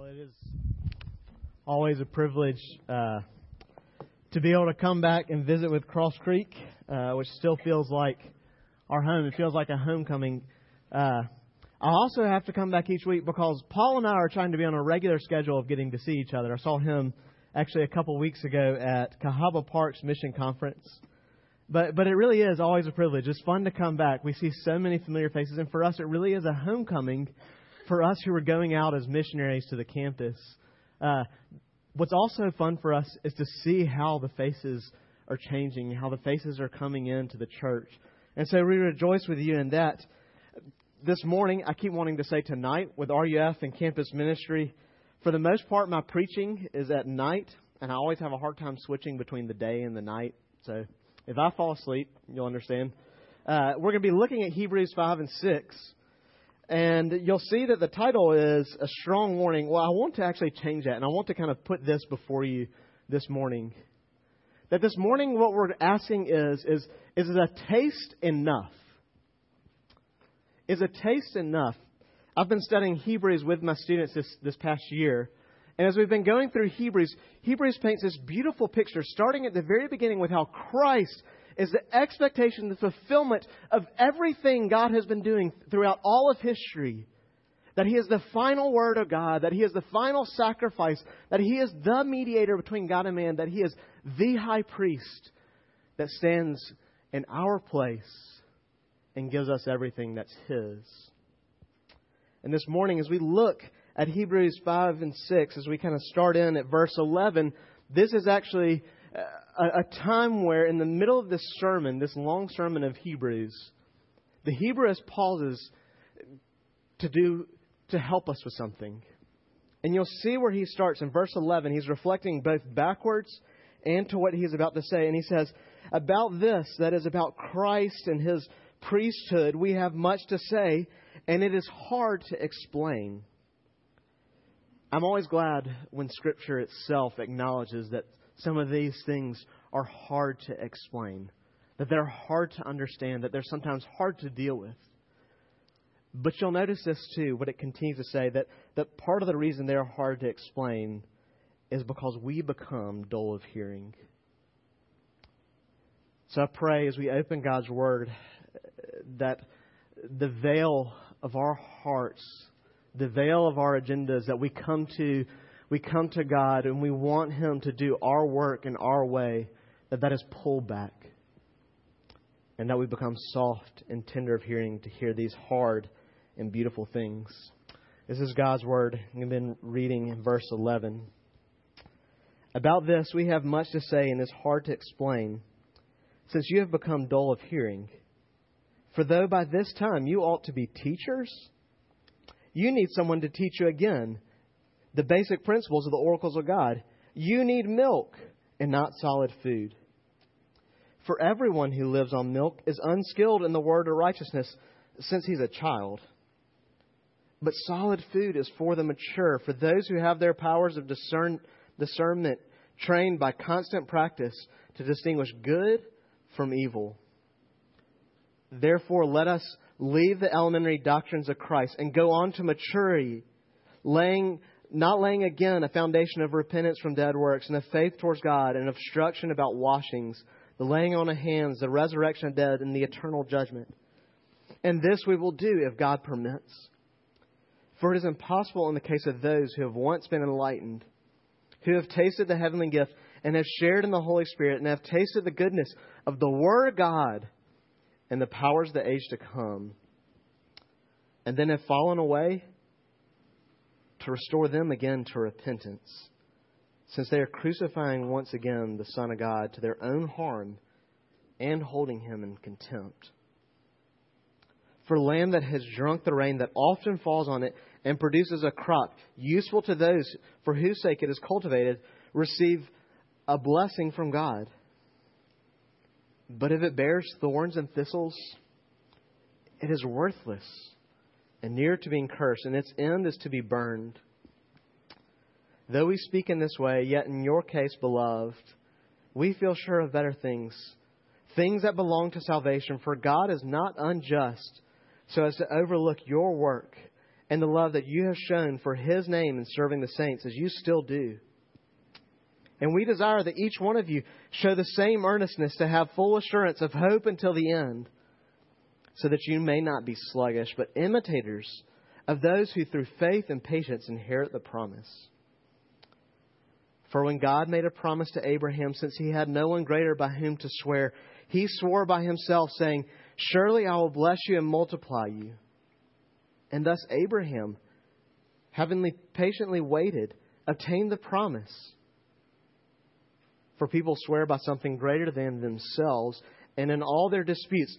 Well, it is always a privilege uh, to be able to come back and visit with Cross Creek, uh, which still feels like our home. It feels like a homecoming. Uh, I also have to come back each week because Paul and I are trying to be on a regular schedule of getting to see each other. I saw him actually a couple weeks ago at Cahaba Park's mission conference. But but it really is always a privilege. It's fun to come back. We see so many familiar faces, and for us, it really is a homecoming for us who are going out as missionaries to the campus. Uh, what's also fun for us is to see how the faces are changing, how the faces are coming into the church. And so we rejoice with you in that. This morning, I keep wanting to say tonight with RUF and campus ministry, for the most part, my preaching is at night, and I always have a hard time switching between the day and the night. So if I fall asleep, you'll understand. Uh, we're going to be looking at Hebrews 5 and 6. And you'll see that the title is A Strong Warning. Well, I want to actually change that, and I want to kind of put this before you this morning. That this morning, what we're asking is, is, is a taste enough? Is a taste enough? I've been studying Hebrews with my students this, this past year. And as we've been going through Hebrews, Hebrews paints this beautiful picture, starting at the very beginning with how Christ is the expectation, the fulfillment of everything God has been doing throughout all of history. That He is the final word of God, that He is the final sacrifice, that He is the mediator between God and man, that He is the high priest that stands in our place and gives us everything that's His. And this morning, as we look at Hebrews 5 and 6, as we kind of start in at verse 11, this is actually a, a time where, in the middle of this sermon, this long sermon of Hebrews, the Hebrewist pauses to do to help us with something. And you'll see where he starts in verse 11. He's reflecting both backwards and to what he's about to say. And he says, About this, that is about Christ and his priesthood, we have much to say, and it is hard to explain. I'm always glad when Scripture itself acknowledges that some of these things are hard to explain, that they're hard to understand, that they're sometimes hard to deal with. But you'll notice this too, what it continues to say, that, that part of the reason they're hard to explain is because we become dull of hearing. So I pray as we open God's Word that the veil of our hearts the veil of our agendas that we come to we come to God and we want him to do our work in our way that that is pulled back and that we become soft and tender of hearing to hear these hard and beautiful things. This is God's word. We've been reading in verse 11. About this we have much to say and it's hard to explain since you have become dull of hearing. For though by this time you ought to be teachers, you need someone to teach you again the basic principles of the oracles of God. You need milk and not solid food. For everyone who lives on milk is unskilled in the word of righteousness since he's a child. But solid food is for the mature, for those who have their powers of discern, discernment trained by constant practice to distinguish good from evil. Therefore, let us leave the elementary doctrines of Christ and go on to maturity, laying not laying again a foundation of repentance from dead works and of faith towards God and obstruction about washings, the laying on of hands, the resurrection of dead, and the eternal judgment. And this we will do if God permits. For it is impossible in the case of those who have once been enlightened, who have tasted the heavenly gift, and have shared in the Holy Spirit, and have tasted the goodness of the Word of God and the powers of the age to come, and then have fallen away, to restore them again to repentance, since they are crucifying once again the Son of God to their own harm and holding him in contempt. For land that has drunk the rain that often falls on it and produces a crop useful to those for whose sake it is cultivated, receive a blessing from God. But if it bears thorns and thistles, it is worthless and near to being cursed, and its end is to be burned. Though we speak in this way, yet in your case, beloved, we feel sure of better things, things that belong to salvation, for God is not unjust so as to overlook your work and the love that you have shown for his name in serving the saints as you still do. And we desire that each one of you show the same earnestness to have full assurance of hope until the end, so that you may not be sluggish, but imitators of those who through faith and patience inherit the promise. For when God made a promise to Abraham, since he had no one greater by whom to swear, he swore by himself, saying, Surely I will bless you and multiply you. And thus Abraham, having patiently waited, obtained the promise. For people swear by something greater than themselves, and in all their disputes,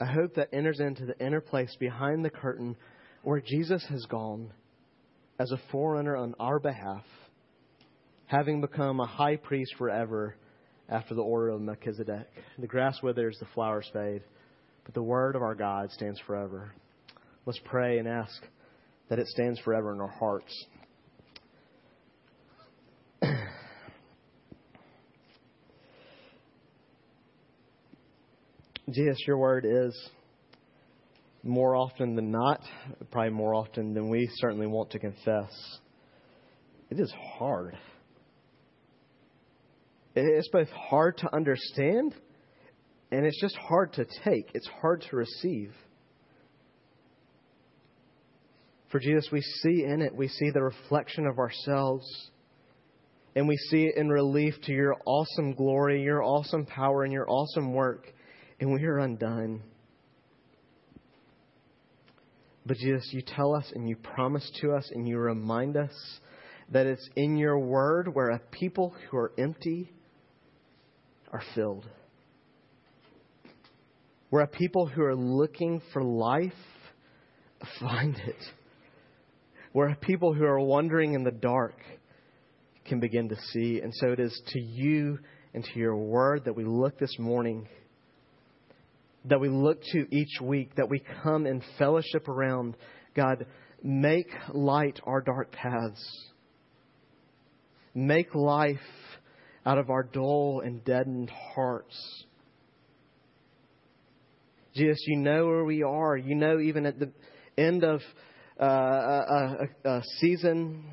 a hope that enters into the inner place behind the curtain where Jesus has gone as a forerunner on our behalf, having become a high priest forever after the order of Melchizedek. The grass withers, the flowers fade, but the word of our God stands forever. Let's pray and ask that it stands forever in our hearts. Jesus, your word is more often than not, probably more often than we certainly want to confess. It is hard. It's both hard to understand and it's just hard to take. It's hard to receive. For Jesus, we see in it, we see the reflection of ourselves. And we see it in relief to your awesome glory, your awesome power, and your awesome work. And we are undone. But Jesus, you tell us and you promise to us and you remind us that it's in your word where a people who are empty are filled. Where a people who are looking for life find it. Where a people who are wandering in the dark can begin to see. And so it is to you and to your word that we look this morning, that we look to each week, that we come in fellowship around. God, make light our dark paths. Make life out of our dull and deadened hearts. Jesus, you know where we are. You know, even at the end of uh, a, a, a, season,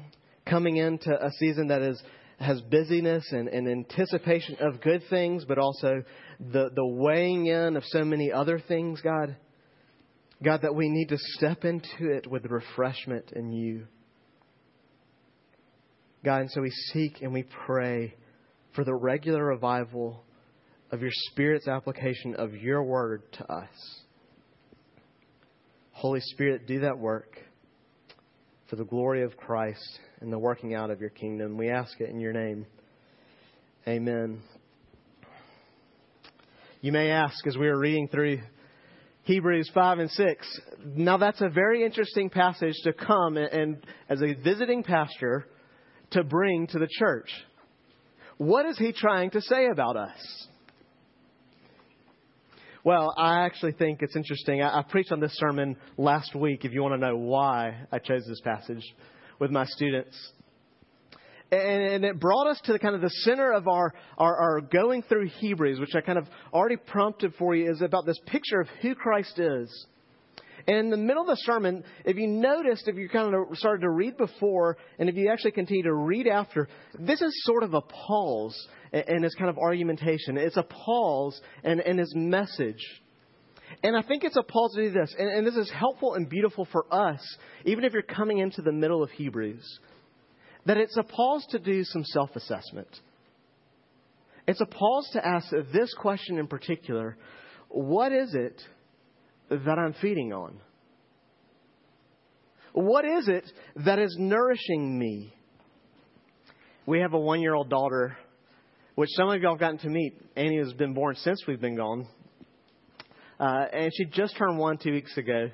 coming into a season that is has busyness and, and anticipation of good things, but also the, the weighing in of so many other things, God. God, that we need to step into it with refreshment in you. God, and so we seek and we pray for the regular revival of your Spirit's application of your word to us. Holy Spirit, do that work for the glory of Christ and the working out of your kingdom. We ask it in your name. Amen. You may ask, as we are reading through Hebrews 5 and 6, now that's a very interesting passage to come and, and as a visiting pastor, to bring to the church. What is he trying to say about us? Well, I actually think it's interesting. I, I, preached on this sermon last week, if you want to know why I chose this passage with my students. And, it brought us to the kind of the center of our, our, our going through Hebrews, which I kind of already prompted for you, is about this picture of who Christ is. And in the middle of the sermon, if you noticed, if you kind of started to read before, and if you actually continue to read after, this is sort of a pause in his kind of argumentation. It's a pause in, in his message. And I think it's a pause to do this. And, and this is helpful and beautiful for us, even if you're coming into the middle of Hebrews, that it's a pause to do some self assessment. It's a pause to ask this question in particular What is it that I'm feeding on? What is it that is nourishing me? We have a one year old daughter, which some of y'all have gotten to meet. Annie has been born since we've been gone. Uh, and she just turned one two weeks ago.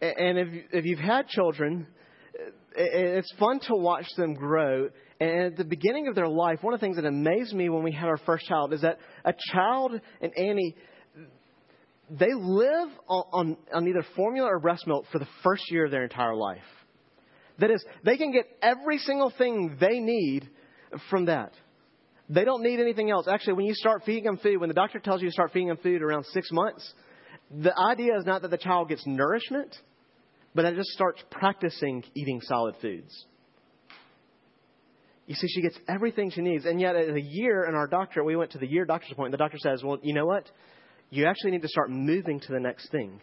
And if, if you've had children, it's fun to watch them grow. And at the beginning of their life, one of the things that amazed me when we had our first child is that a child and Annie, they live on, on, on either formula or breast milk for the first year of their entire life. That is, they can get every single thing they need from that. They don't need anything else. Actually, when you start feeding them food, when the doctor tells you to start feeding them food around six months, the idea is not that the child gets nourishment, but that just starts practicing eating solid foods. You see, she gets everything she needs. And yet, at a year in our doctor, we went to the year doctor's appointment. The doctor says, Well, you know what? You actually need to start moving to the next thing.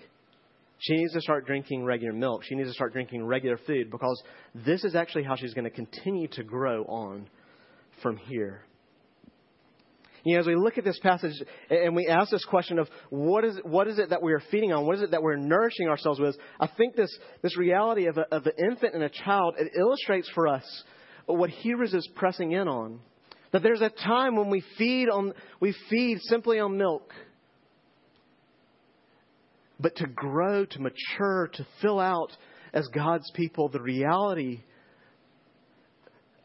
She needs to start drinking regular milk. She needs to start drinking regular food because this is actually how she's going to continue to grow on from here. You know, as we look at this passage and we ask this question of what is, what is it that we are feeding on? What is it that we're nourishing ourselves with? I think this, this reality of, a, of an infant and a child, it illustrates for us what Hebrews is pressing in on. That there's a time when we feed on, we feed simply on milk. But to grow, to mature, to fill out as God's people the reality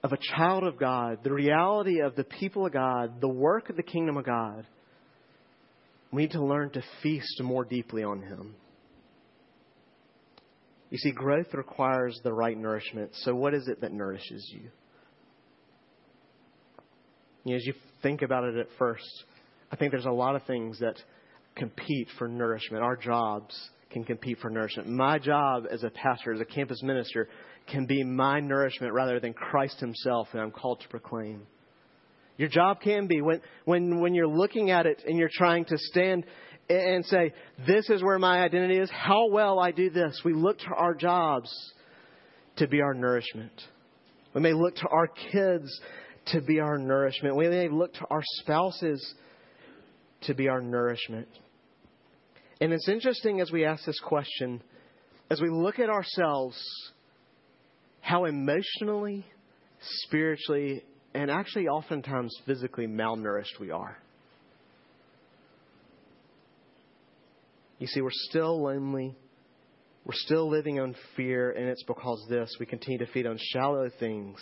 of a child of God, the reality of the people of God, the work of the kingdom of God, we need to learn to feast more deeply on Him. You see, growth requires the right nourishment. So, what is it that nourishes you? you know, as you think about it at first, I think there's a lot of things that compete for nourishment. Our jobs can compete for nourishment. My job as a pastor, as a campus minister, can be my nourishment rather than Christ Himself that I'm called to proclaim. Your job can be when, when, when you're looking at it and you're trying to stand and say, This is where my identity is, how well I do this. We look to our jobs to be our nourishment. We may look to our kids to be our nourishment. We may look to our spouses to be our nourishment. And it's interesting as we ask this question, as we look at ourselves, how emotionally, spiritually, and actually oftentimes physically malnourished we are. You see, we're still lonely. We're still living on fear, and it's because this. We continue to feed on shallow things.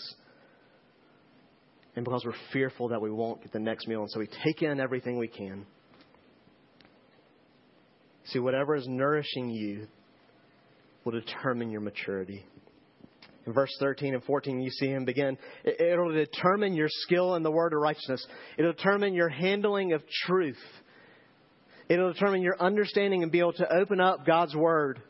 And because we're fearful that we won't get the next meal, and so we take in everything we can. See, whatever is nourishing you will determine your maturity. In verse 13 and 14, you see him begin. It'll determine your skill in the word of righteousness. It'll determine your handling of truth. It'll determine your understanding and be able to open up God's word.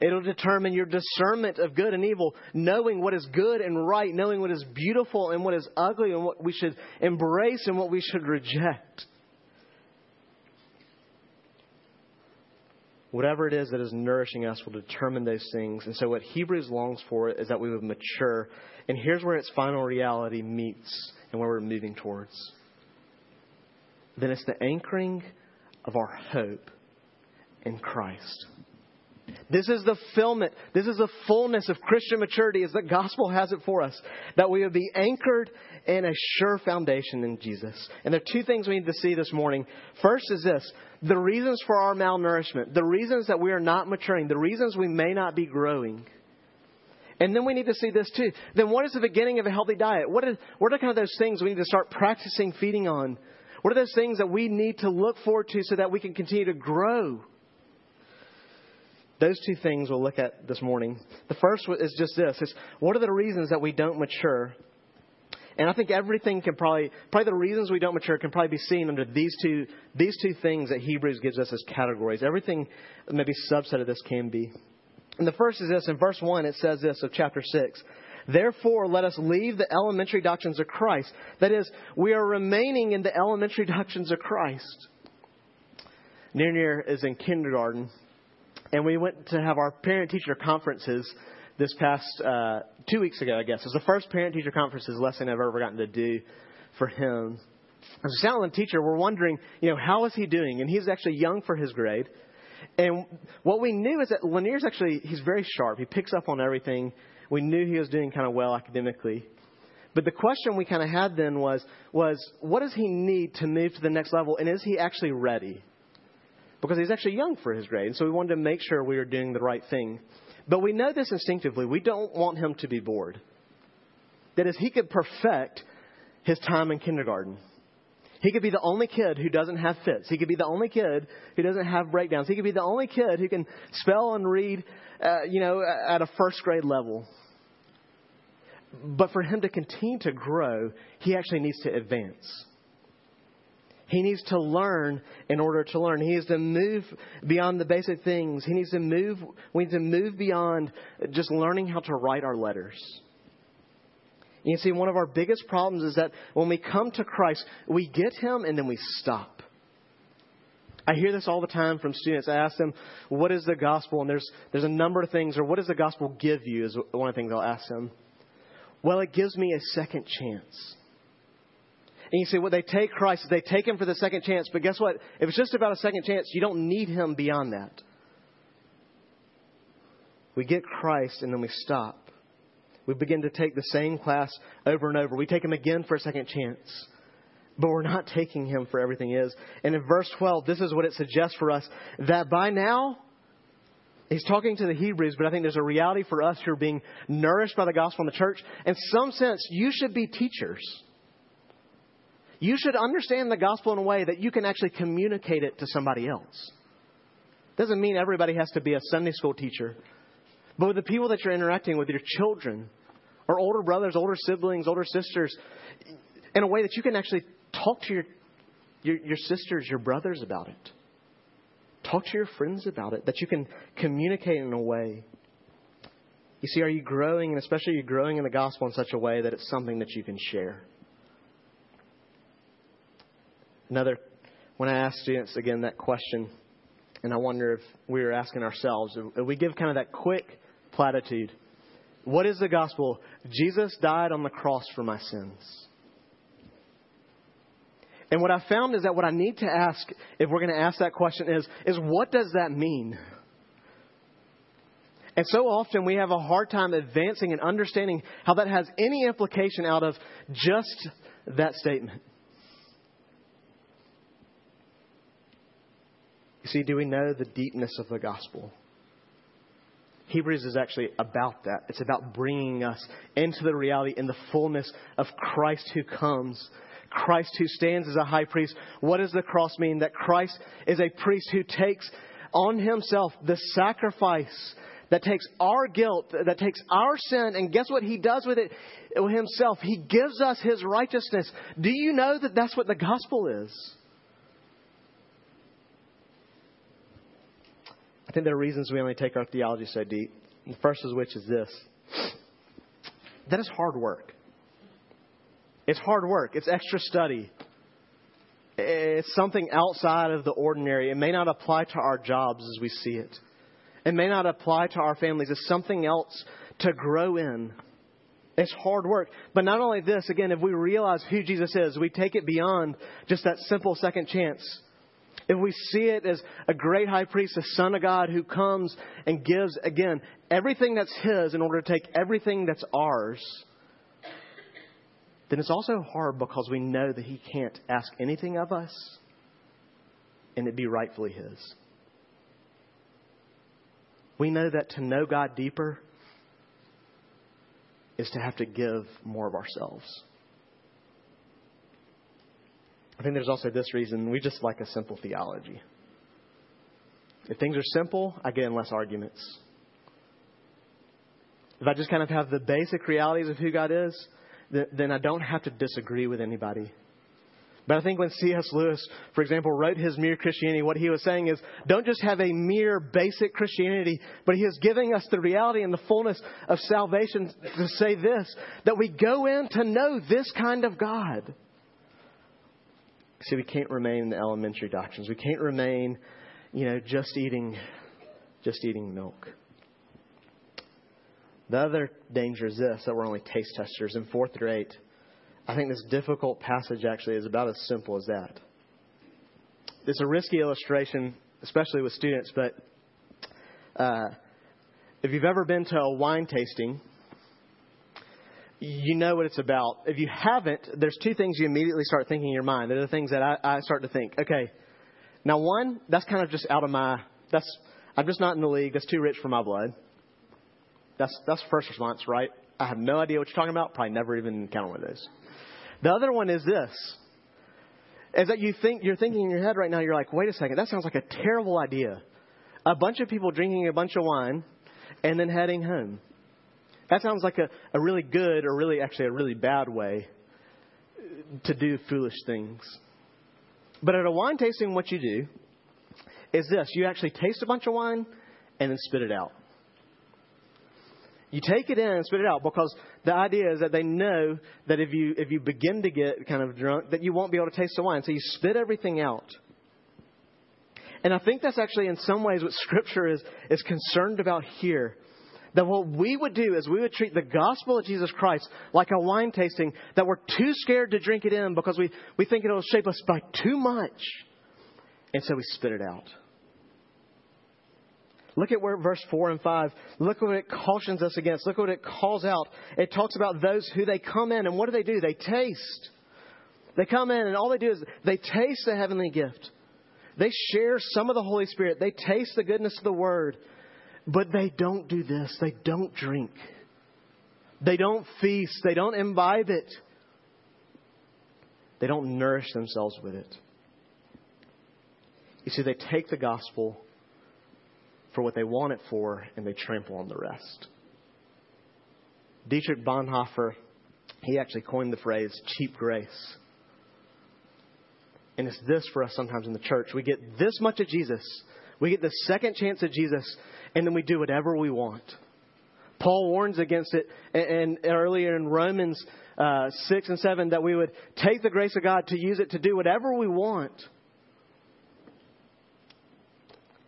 It'll determine your discernment of good and evil, knowing what is good and right, knowing what is beautiful and what is ugly, and what we should embrace and what we should reject. Whatever it is that is nourishing us will determine those things. And so, what Hebrews longs for is that we would mature. And here's where its final reality meets and where we're moving towards. Then it's the anchoring of our hope in Christ. This is the fulfillment. This is the fullness of Christian maturity as the gospel has it for us. That we would be anchored in a sure foundation in Jesus. And there are two things we need to see this morning. First is this the reasons for our malnourishment, the reasons that we are not maturing, the reasons we may not be growing. And then we need to see this too. Then what is the beginning of a healthy diet? What, is, what are kind of those things we need to start practicing feeding on? What are those things that we need to look forward to so that we can continue to grow? Those two things we'll look at this morning. The first is just this: is what are the reasons that we don't mature? And I think everything can probably, probably the reasons we don't mature can probably be seen under these two, these two things that Hebrews gives us as categories. Everything, maybe subset of this can be. And the first is this. In verse 1, it says this of chapter 6. Therefore, let us leave the elementary doctrines of Christ. That is, we are remaining in the elementary doctrines of Christ. Near Near is in kindergarten, and we went to have our parent teacher conferences this past uh, two weeks ago, I guess. It was the first parent teacher conferences lesson I've ever gotten to do for him. As a Salem teacher, we're wondering, you know, how is he doing? And he's actually young for his grade. And what we knew is that Lanier's actually, he's very sharp. He picks up on everything. We knew he was doing kind of well academically. But the question we kind of had then was, was what does he need to move to the next level? And is he actually ready? Because he's actually young for his grade. And so we wanted to make sure we were doing the right thing. But we know this instinctively. We don't want him to be bored. That is, he could perfect his time in kindergarten. He could be the only kid who doesn't have fits. He could be the only kid who doesn't have breakdowns. He could be the only kid who can spell and read, uh, you know, at a first grade level. But for him to continue to grow, he actually needs to advance. He needs to learn in order to learn. He needs to move beyond the basic things. He needs to move, we need to move beyond just learning how to write our letters. You see, one of our biggest problems is that when we come to Christ, we get Him and then we stop. I hear this all the time from students. I ask them, what is the gospel? And there's, there's a number of things, or what does the gospel give you is one of the things I'll ask them. Well, it gives me a second chance. And you say, well, they take Christ, is they take him for the second chance, but guess what? If it's just about a second chance, you don't need him beyond that. We get Christ and then we stop. We begin to take the same class over and over. We take him again for a second chance. But we're not taking him for everything is. And in verse 12, this is what it suggests for us that by now, He's talking to the Hebrews, but I think there's a reality for us who are being nourished by the gospel in the church. In some sense, you should be teachers. You should understand the gospel in a way that you can actually communicate it to somebody else. Doesn't mean everybody has to be a Sunday school teacher, but with the people that you're interacting with, your children, or older brothers, older siblings, older sisters, in a way that you can actually talk to your, your, your sisters, your brothers about it. Talk to your friends about it, that you can communicate in a way. You see, are you growing, and especially are you growing in the gospel in such a way that it's something that you can share? Another, when I ask students again that question, and I wonder if we are asking ourselves, if we give kind of that quick platitude, what is the gospel? Jesus died on the cross for my sins. And what I found is that what I need to ask, if we're going to ask that question, is, is what does that mean? And so often we have a hard time advancing and understanding how that has any implication out of just that statement. See, do we know the deepness of the gospel? Hebrews is actually about that. It's about bringing us into the reality in the fullness of Christ who comes Christ who stands as a high priest. What does the cross mean? That Christ is a priest who takes on himself the sacrifice that takes our guilt, that takes our sin, and guess what he does with it himself? He gives us his righteousness. Do you know that that's what the gospel is? I think there are reasons we only take our theology so deep. The first of which is this that is hard work. It's hard work, it's extra study. It's something outside of the ordinary. It may not apply to our jobs as we see it. It may not apply to our families. It's something else to grow in. It's hard work. But not only this, again, if we realize who Jesus is, we take it beyond just that simple second chance. If we see it as a great high priest, a son of God who comes and gives, again, everything that's his in order to take everything that's ours then it's also hard because we know that He can't ask anything of us and it be rightfully His. We know that to know God deeper is to have to give more of ourselves. I think there's also this reason we just like a simple theology. If things are simple, I get in less arguments. If I just kind of have the basic realities of who God is, then I don't have to disagree with anybody. But I think when C.S. Lewis, for example, wrote his Mere Christianity, what he was saying is don't just have a mere basic Christianity, but he is giving us the reality and the fullness of salvation to say this that we go in to know this kind of God. See, we can't remain in the elementary doctrines. We can't remain, you know, just eating, just eating milk. The other danger is this that we're only taste testers. In fourth grade, I think this difficult passage actually is about as simple as that. It's a risky illustration, especially with students, but uh, if you've ever been to a wine tasting, you know what it's about. If you haven't, there's two things you immediately start thinking in your mind. They're the things that I, I start to think. Okay, Now, one, that's kind of just out of my, that's, I'm just not in the league. That's too rich for my blood. That's, that's first response, right? I have no idea what you're talking about. Probably never even encountered one of those. The other one is this. Is that you think, you're thinking in your head right now, you're like, wait a second, that sounds like a terrible idea. A bunch of people drinking a bunch of wine and then heading home. That sounds like a, a really good or really actually a really bad way to do foolish things. But at a wine tasting, what you do is this you actually taste a bunch of wine and then spit it out. You take it in and spit it out because the idea is that they know that if you if you begin to get kind of drunk, that you won't be able to taste the wine. So you spit everything out. And I think that's actually in some ways what Scripture is is concerned about here. That what we would do is we would treat the gospel of Jesus Christ like a wine tasting that we're too scared to drink it in because we, we think it'll shape us by too much. And so we spit it out. Look at where verse 4 and 5, look what it cautions us against. Look what it calls out. It talks about those who they come in, and what do they do? They taste. They come in, and all they do is they taste the heavenly gift. They share some of the Holy Spirit. They taste the goodness of the Word. But they don't do this. They don't drink. They don't feast. They don't imbibe it. They don't nourish themselves with it. You see, they take the gospel for what they want it for, and they trample on the rest. Dietrich Bonhoeffer, he actually coined the phrase cheap grace. And it's this for us sometimes in the church. We get this much of Jesus, we get the second chance of Jesus, and then we do whatever we want. Paul warns against it, and, earlier in Romans uh, 6 and 7, that we would take the grace of God to use it to do whatever we want.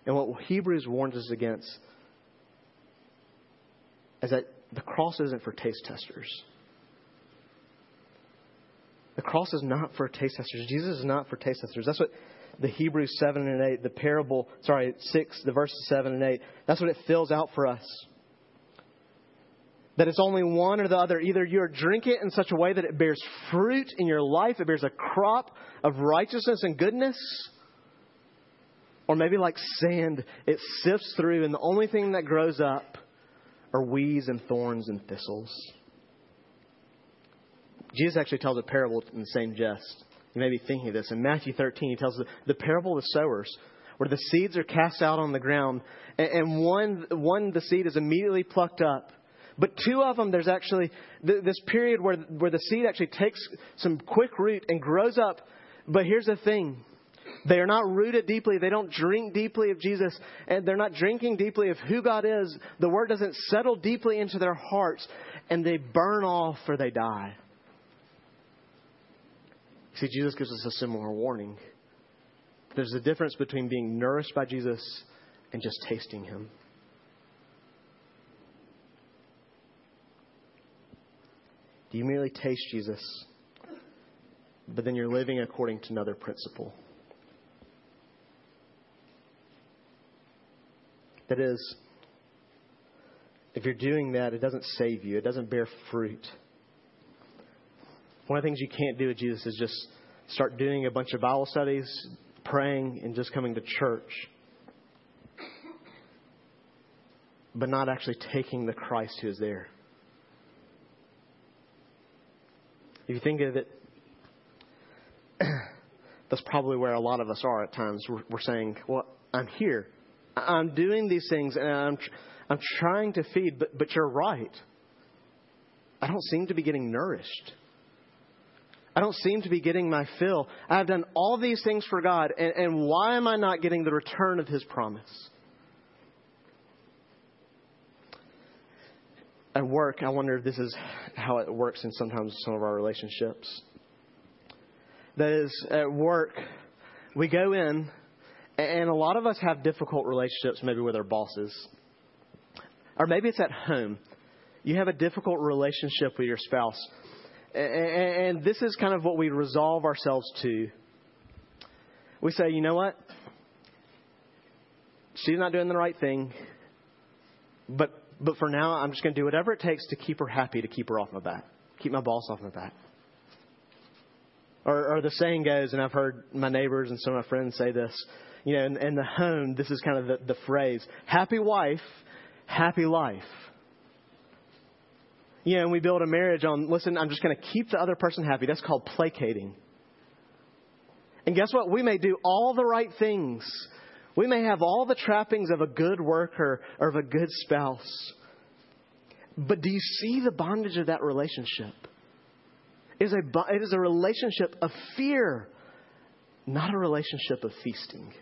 And what Hebrews warns us against is that the cross isn't for taste testers. The cross is not for taste testers. Jesus is not for taste testers. That's what the Hebrews 7 and 8, the parable, sorry, 6, the verses 7 and 8, that's what it fills out for us. That it's only one or the other. Either you drink it in such a way that it bears fruit in your life, it bears a crop of righteousness and goodness, or maybe like sand, it sifts through, and the only thing that grows up are weeds and thorns and thistles. Jesus actually tells a parable in the same jest. You may be thinking of this. In Matthew 13, he tells the, parable of the sowers, where the seeds are cast out on the ground, and, and one, one, the seed is immediately plucked up. But two of them, there's actually this period where, where the seed actually takes some quick root and grows up. But here's the thing they are not rooted deeply. They don't drink deeply of Jesus. And they're not drinking deeply of who God is. The word doesn't settle deeply into their hearts. And they burn off or they die. See, Jesus gives us a similar warning. There's a difference between being nourished by Jesus and just tasting Him. Do you merely taste Jesus, but then you're living according to another principle? That is, if you're doing that, it doesn't save you, it doesn't bear fruit. One of the things you can't do with Jesus is just start doing a bunch of Bible studies, praying, and just coming to church, but not actually taking the Christ who is there. If you think of it, that's probably where a lot of us are at times. We're, we're saying, Well, I'm here. I'm doing these things and I'm, I'm trying to feed, but, but you're right. I don't seem to be getting nourished. I don't seem to be getting my fill. I've done all these things for God, and, and why am I not getting the return of His promise? At work, I wonder if this is how it works in sometimes some of our relationships. That is, at work, we go in and a lot of us have difficult relationships maybe with our bosses. Or maybe it's at home. You have a difficult relationship with your spouse. And this is kind of what we resolve ourselves to. We say, you know what? She's not doing the right thing. But, but for now, I'm just going to do whatever it takes to keep her happy, to keep her off my back, keep my boss off my back. Or, or the saying goes, and I've heard my neighbors and some of my friends say this, you know, in, in the home, this is kind of the, the phrase happy wife, happy life. You know, and we build a marriage on, listen, I'm just going to keep the other person happy. That's called placating. And guess what? We may do all the right things. We may have all the trappings of a good worker or of a good spouse. But do you see the bondage of that relationship? It is a, it is a relationship of fear, not a relationship of feasting.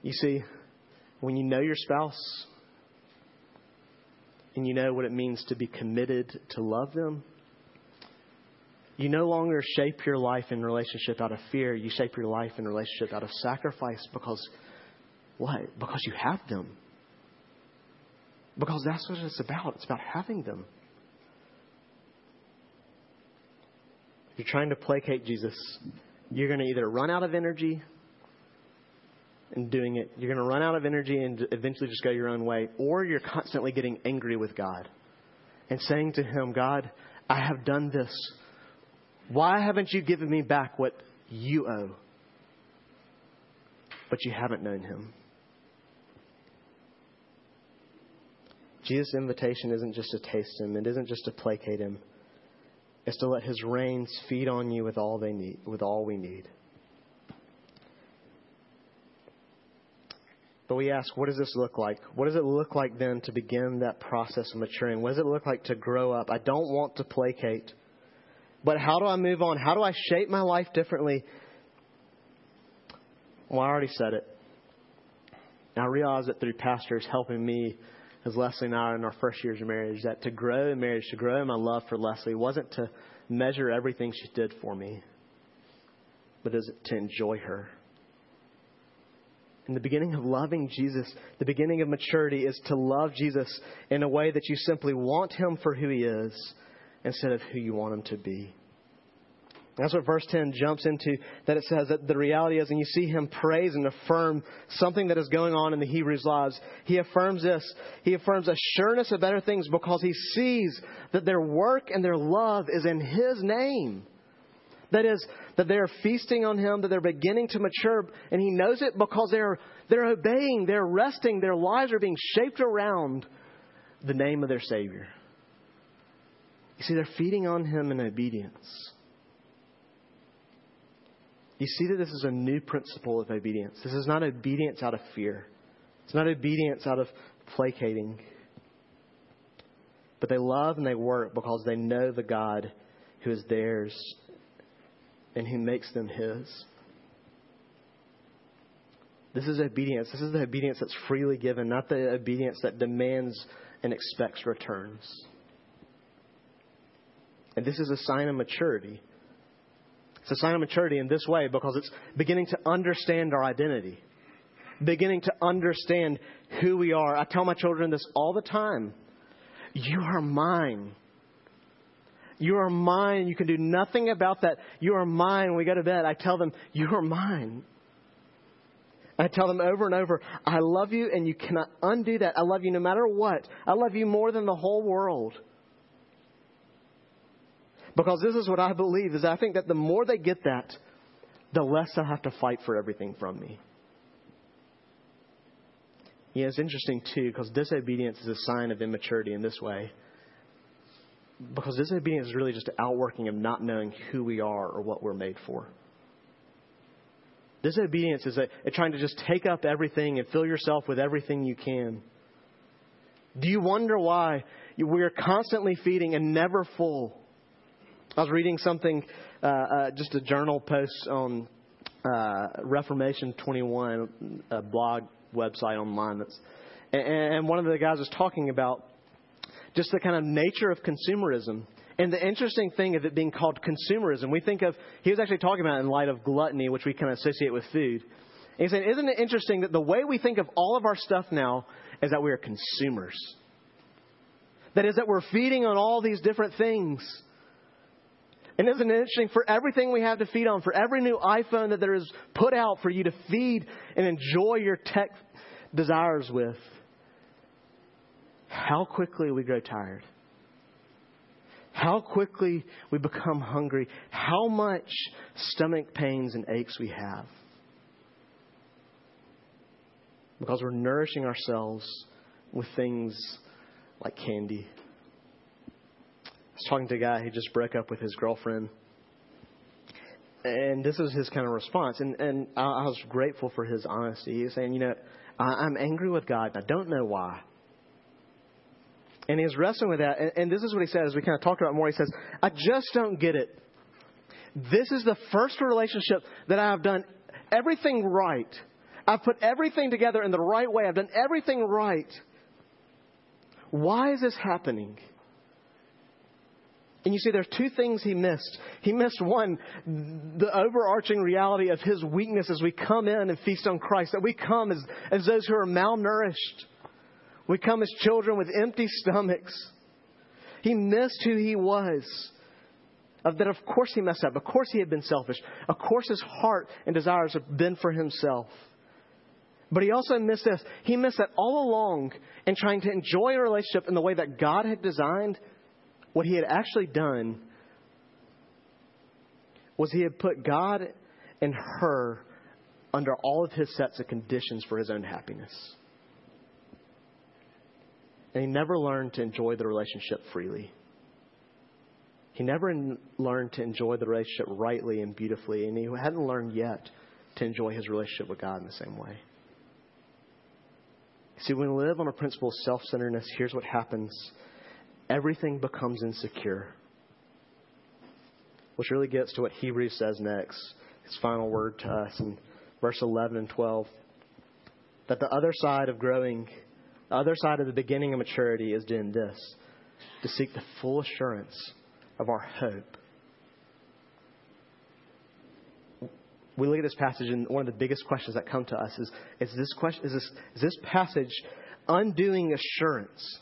You see, when you know your spouse and you know what it means to be committed to love them, you no longer shape your life in relationship out of fear. You shape your life in relationship out of sacrifice because what? Because you have them. Because that's what it's about. It's about having them. If you're trying to placate Jesus, you're going to either run out of energy in doing it, you're going to run out of energy and eventually just go your own way, or you're constantly getting angry with God and saying to Him, God, I have done this. Why haven't you given me back what you owe? But you haven't known Him. Jesus' invitation isn't just to taste Him, it isn't just to placate Him. It's to let His reigns feed on you with all they need, with all we need. But we ask, what does this look like? What does it look like then to begin that process of maturing? What does it look like to grow up? I don't want to placate. But how do I move on? How do I shape my life differently? Well, I already said it. I realize that through pastors helping me, as Leslie and I are in our first years of marriage, that to grow in marriage, to grow in my love for Leslie, wasn't to measure everything she did for me, but is to enjoy her. And the beginning of loving Jesus, the beginning of maturity is to love Jesus in a way that you simply want him for who he is instead of who you want him to be. That's what verse 10 jumps into, that it says that the reality is, and you see him praise and affirm something that is going on in the Hebrews' lives. He affirms this. He affirms a sureness of better things because he sees that their work and their love is in his name. That is, that they are feasting on him, that they're beginning to mature, and he knows it because they're, they're obeying, they're resting, their lives are being shaped around the name of their Savior. You see, they're feeding on Him in obedience. You see that this is a new principle of obedience. This is not obedience out of fear, it's not obedience out of placating. But they love and they work because they know the God who is theirs and who makes them His. This is obedience. This is the obedience that's freely given, not the obedience that demands and expects returns. And this is a sign of maturity. It's a sign of maturity in this way because it's beginning to understand our identity, beginning to understand who we are. I tell my children this all the time You are mine. You are mine. You can do nothing about that. You are mine. When we go to bed, I tell them, You are mine. I tell them over and over, I love you and you cannot undo that. I love you no matter what. I love you more than the whole world. Because this is what I believe is I think that the more they get that, the less they'll have to fight for everything from me. Yeah, it's interesting too, because disobedience is a sign of immaturity in this way. Because disobedience is really just an outworking of not knowing who we are or what we're made for. Disobedience is a, a trying to just take up everything and fill yourself with everything you can. Do you wonder why we are constantly feeding and never full? I was reading something, uh, uh, just a journal post on uh, Reformation 21, a blog website online. That's, and, and one of the guys was talking about just the kind of nature of consumerism. And the interesting thing of it being called consumerism, we think of, he was actually talking about in light of gluttony, which we kind of associate with food. And saying, isn't it interesting that the way we think of all of our stuff now is that we are consumers? That is, that we're feeding on all these different things. And isn't it interesting? For everything we have to feed on, for every new iPhone that there is put out for you to feed and enjoy your tech desires with, how quickly we grow tired. how quickly we become hungry, how much stomach pains and aches we have. Because we're nourishing ourselves with things like candy. I was talking to a guy who just broke up with his girlfriend. And this is his kind of response. And, and I, was grateful for his honesty. He's saying, you know, I'm angry with God, and I don't know why. And he's wrestling with that. And, and this is what he says. We kind of talked about more. He says, I just don't get it. This is the first relationship that I have done everything right. I've put everything together in the right way. I've done everything right. Why is this happening? And you see, there's two things he missed. He missed one, the overarching reality of his weakness as we come in and feast on Christ, that we come as, as those who are malnourished. We come as children with empty stomachs. He missed who he was. Of that, of course, he messed up. Of course, he had been selfish. Of course, his heart and desires have been for himself. But he also missed this. He missed that all along in trying to enjoy a relationship in the way that God had designed. What he had actually done was he had put God and her under all of his sets of conditions for his own happiness. And he never learned to enjoy the relationship freely. He never learned to enjoy the relationship rightly and beautifully, and he hadn't learned yet to enjoy his relationship with God in the same way. See, when we live on a principle of self centeredness, here's what happens everything becomes insecure. Which really gets to what Hebrews says next, his final word to us in verse 11 and 12. That the other side of growing the other side of the beginning of maturity is doing this to seek the full assurance of our hope. We look at this passage, and one of the biggest questions that come to us is: Is this question? Is this, is this passage undoing assurance?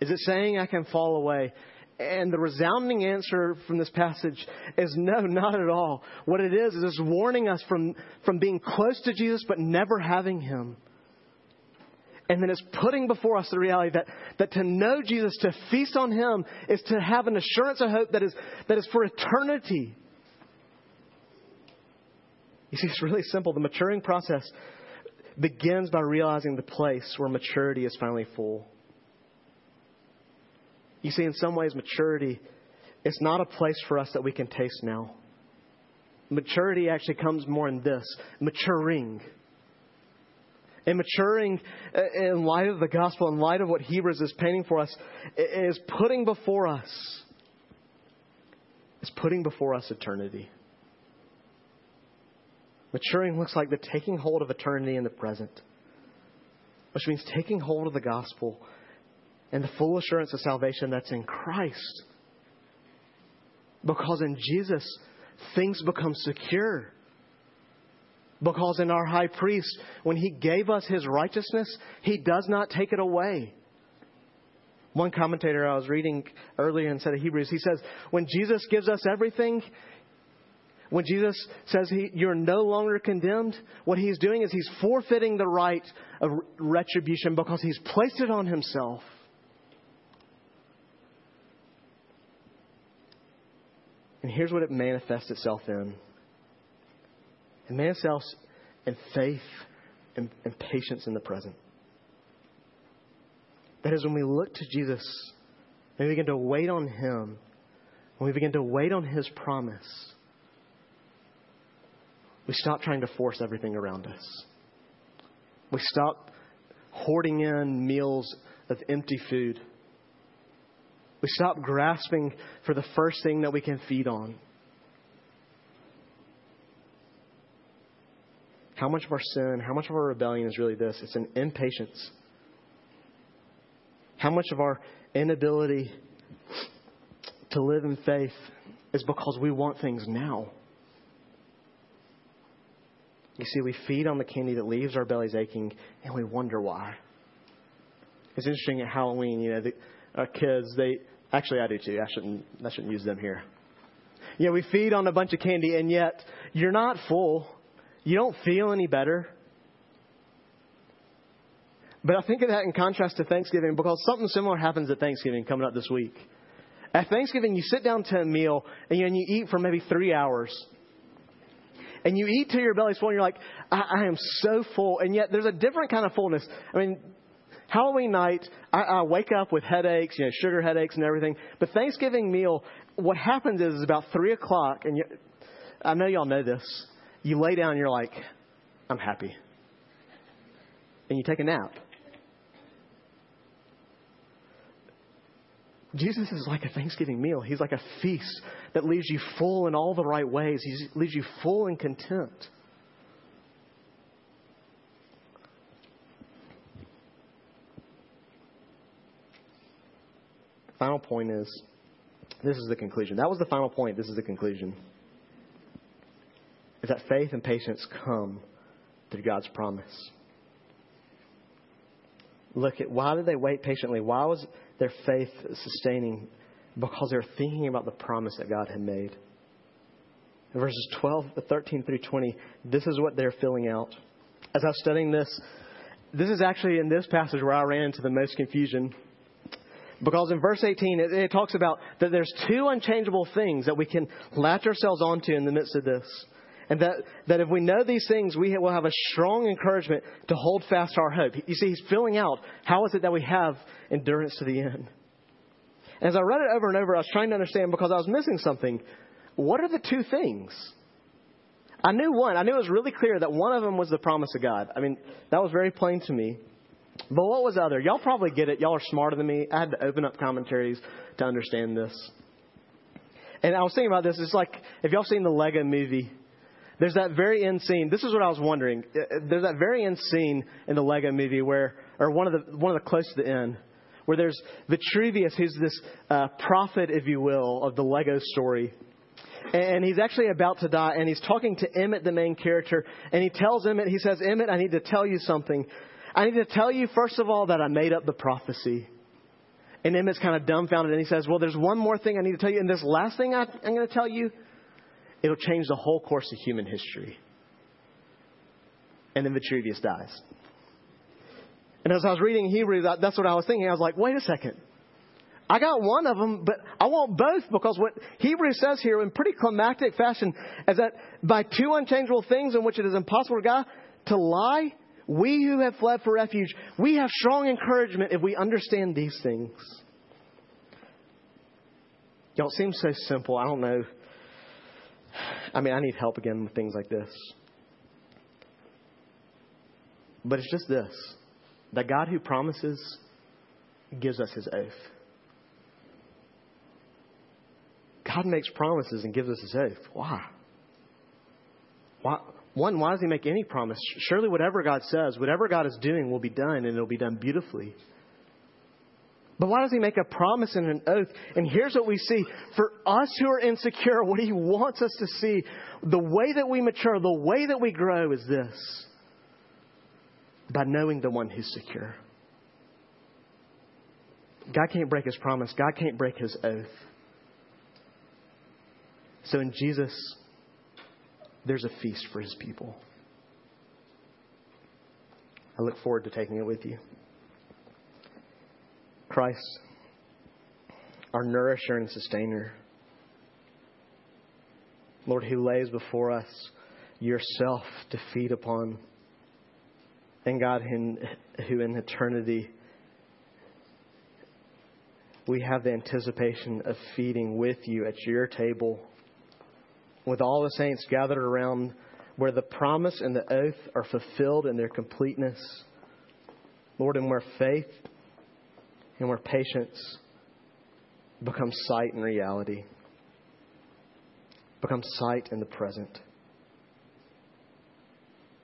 Is it saying I can fall away? And the resounding answer from this passage is no, not at all. What it is is it's warning us from, from being close to Jesus but never having him. And then it's putting before us the reality that, that to know Jesus, to feast on Him, is to have an assurance of hope that is, that is for eternity. You see, it's really simple. The maturing process begins by realizing the place where maturity is finally full. You see, in some ways, maturity is not a place for us that we can taste now. Maturity actually comes more in this maturing and maturing uh, in light of the gospel, in light of what Hebrews is painting for us, is putting before us, is putting before us eternity. Maturing looks like the taking hold of eternity in the present, which means taking hold of the gospel and the full assurance of salvation that's in Christ. Because in Jesus, things become secure. Because in our high priest, when he gave us his righteousness, he does not take it away. One commentator I was reading earlier in set of Hebrews, he says, when Jesus gives us everything, when Jesus says he, you're no longer condemned, what he's doing is he's forfeiting the right of retribution because he's placed it on himself. And here's what it manifests itself in man selves in faith and, and patience in the present. That is when we look to Jesus and we begin to wait on Him, when we begin to wait on His promise, we stop trying to force everything around us. We stop hoarding in meals of empty food. We stop grasping for the first thing that we can feed on. How much of our sin, how much of our rebellion is really this? It's an impatience. How much of our inability to live in faith is because we want things now. You see, we feed on the candy that leaves our bellies aching, and we wonder why. It's interesting at Halloween, you know, the, our kids, they actually I do too. I shouldn't I shouldn't use them here. Yeah, we feed on a bunch of candy, and yet you're not full you don't feel any better. But I think of that in contrast to Thanksgiving because something similar happens at Thanksgiving coming up this week. At Thanksgiving, you sit down to a meal and you, and you eat for maybe three hours. And you eat till your belly's full, and you're like, I, I am so full. And yet, there's a different kind of fullness. I mean, Halloween night, I, I wake up with headaches, you know, sugar headaches and everything. But Thanksgiving meal, what happens is, is about three o'clock, and you, I know y'all know this. You lay down, and you're like, I'm happy, and you take a nap. Jesus is like a Thanksgiving meal. He's like a feast that leaves you full in all the right ways. He leaves you full and content. Final point is this is the conclusion. That was the final point. This is the conclusion. Is that faith and patience come through God's promise. Look at why did they wait patiently? Why was their faith sustaining? Because they were thinking about the promise that God had made. In verses 12, 13 through 20, this is what they're filling out. As I was studying this, this is actually in this passage where I ran into the most confusion. Because in verse 18, it, it talks about that there's two unchangeable things that we can latch ourselves onto in the midst of this. And that, that if we know these things, we will have a strong encouragement to hold fast our hope. You see, he's filling out how is it that we have endurance to the end. As I read it over and over, I was trying to understand because I was missing something. What are the two things? I knew one. I knew it was really clear that one of them was the promise of God. I mean, that was very plain to me. But what was the other? Y'all probably get it. Y'all are smarter than me. I had to open up commentaries to understand this. And I was thinking about this. It's like if y'all seen the Lego movie, there's that very end scene. This is what I was wondering. Uh, uh, there's that very end scene in the Lego movie where, or one of the one of the close to the end, where there's Vitruvius, who's this uh, prophet, if you will, of the Lego story. And he's actually about to die, and he's talking to Emmet, the main character, and he tells Emmet, he says, Emmet, I need to tell you something. I need to tell you, first of all, that I made up the prophecy. And Emmet's kind of dumbfounded, and he says, Well, there's one more thing I need to tell you, and this last thing I, I'm going to tell you, it'll change the whole course of human history. And then Vitruvius dies. And as I was reading Hebrews, that's what I was thinking. I was like, wait a second. I got one of them, but I want both because what Hebrew says here in pretty climactic fashion is that by two unchangeable things in which it is impossible for God to lie, we who have fled for refuge, we have strong encouragement if we understand these things. Y'all, it seems so simple. I don't know. I mean, I need help again with things like this. But it's just this that God who promises gives us his oath. God makes promises and gives us his oath. Why? Why? One, why does he make any promise? Surely whatever God says, whatever God is doing will be done and it'll be done beautifully. But why does he make a promise and an oath? And here's what we see. For us who are insecure, what he wants us to see, the way that we mature, the way that we grow is this by knowing the one who's secure. God can't break his promise, God can't break his oath. So in Jesus, there's a feast for his people. I look forward to taking it with you. Christ, our nourisher and sustainer. Lord, who lays before us yourself to feed upon. And God, who in eternity we have the anticipation of feeding with you at your table, with all the saints gathered around where the promise and the oath are fulfilled in their completeness. Lord, and where faith and where patience becomes sight and reality, becomes sight in the present.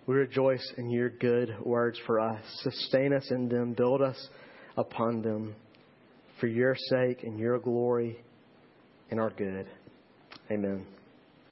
We rejoice in your good words for us. Sustain us in them, build us upon them for your sake and your glory and our good. Amen.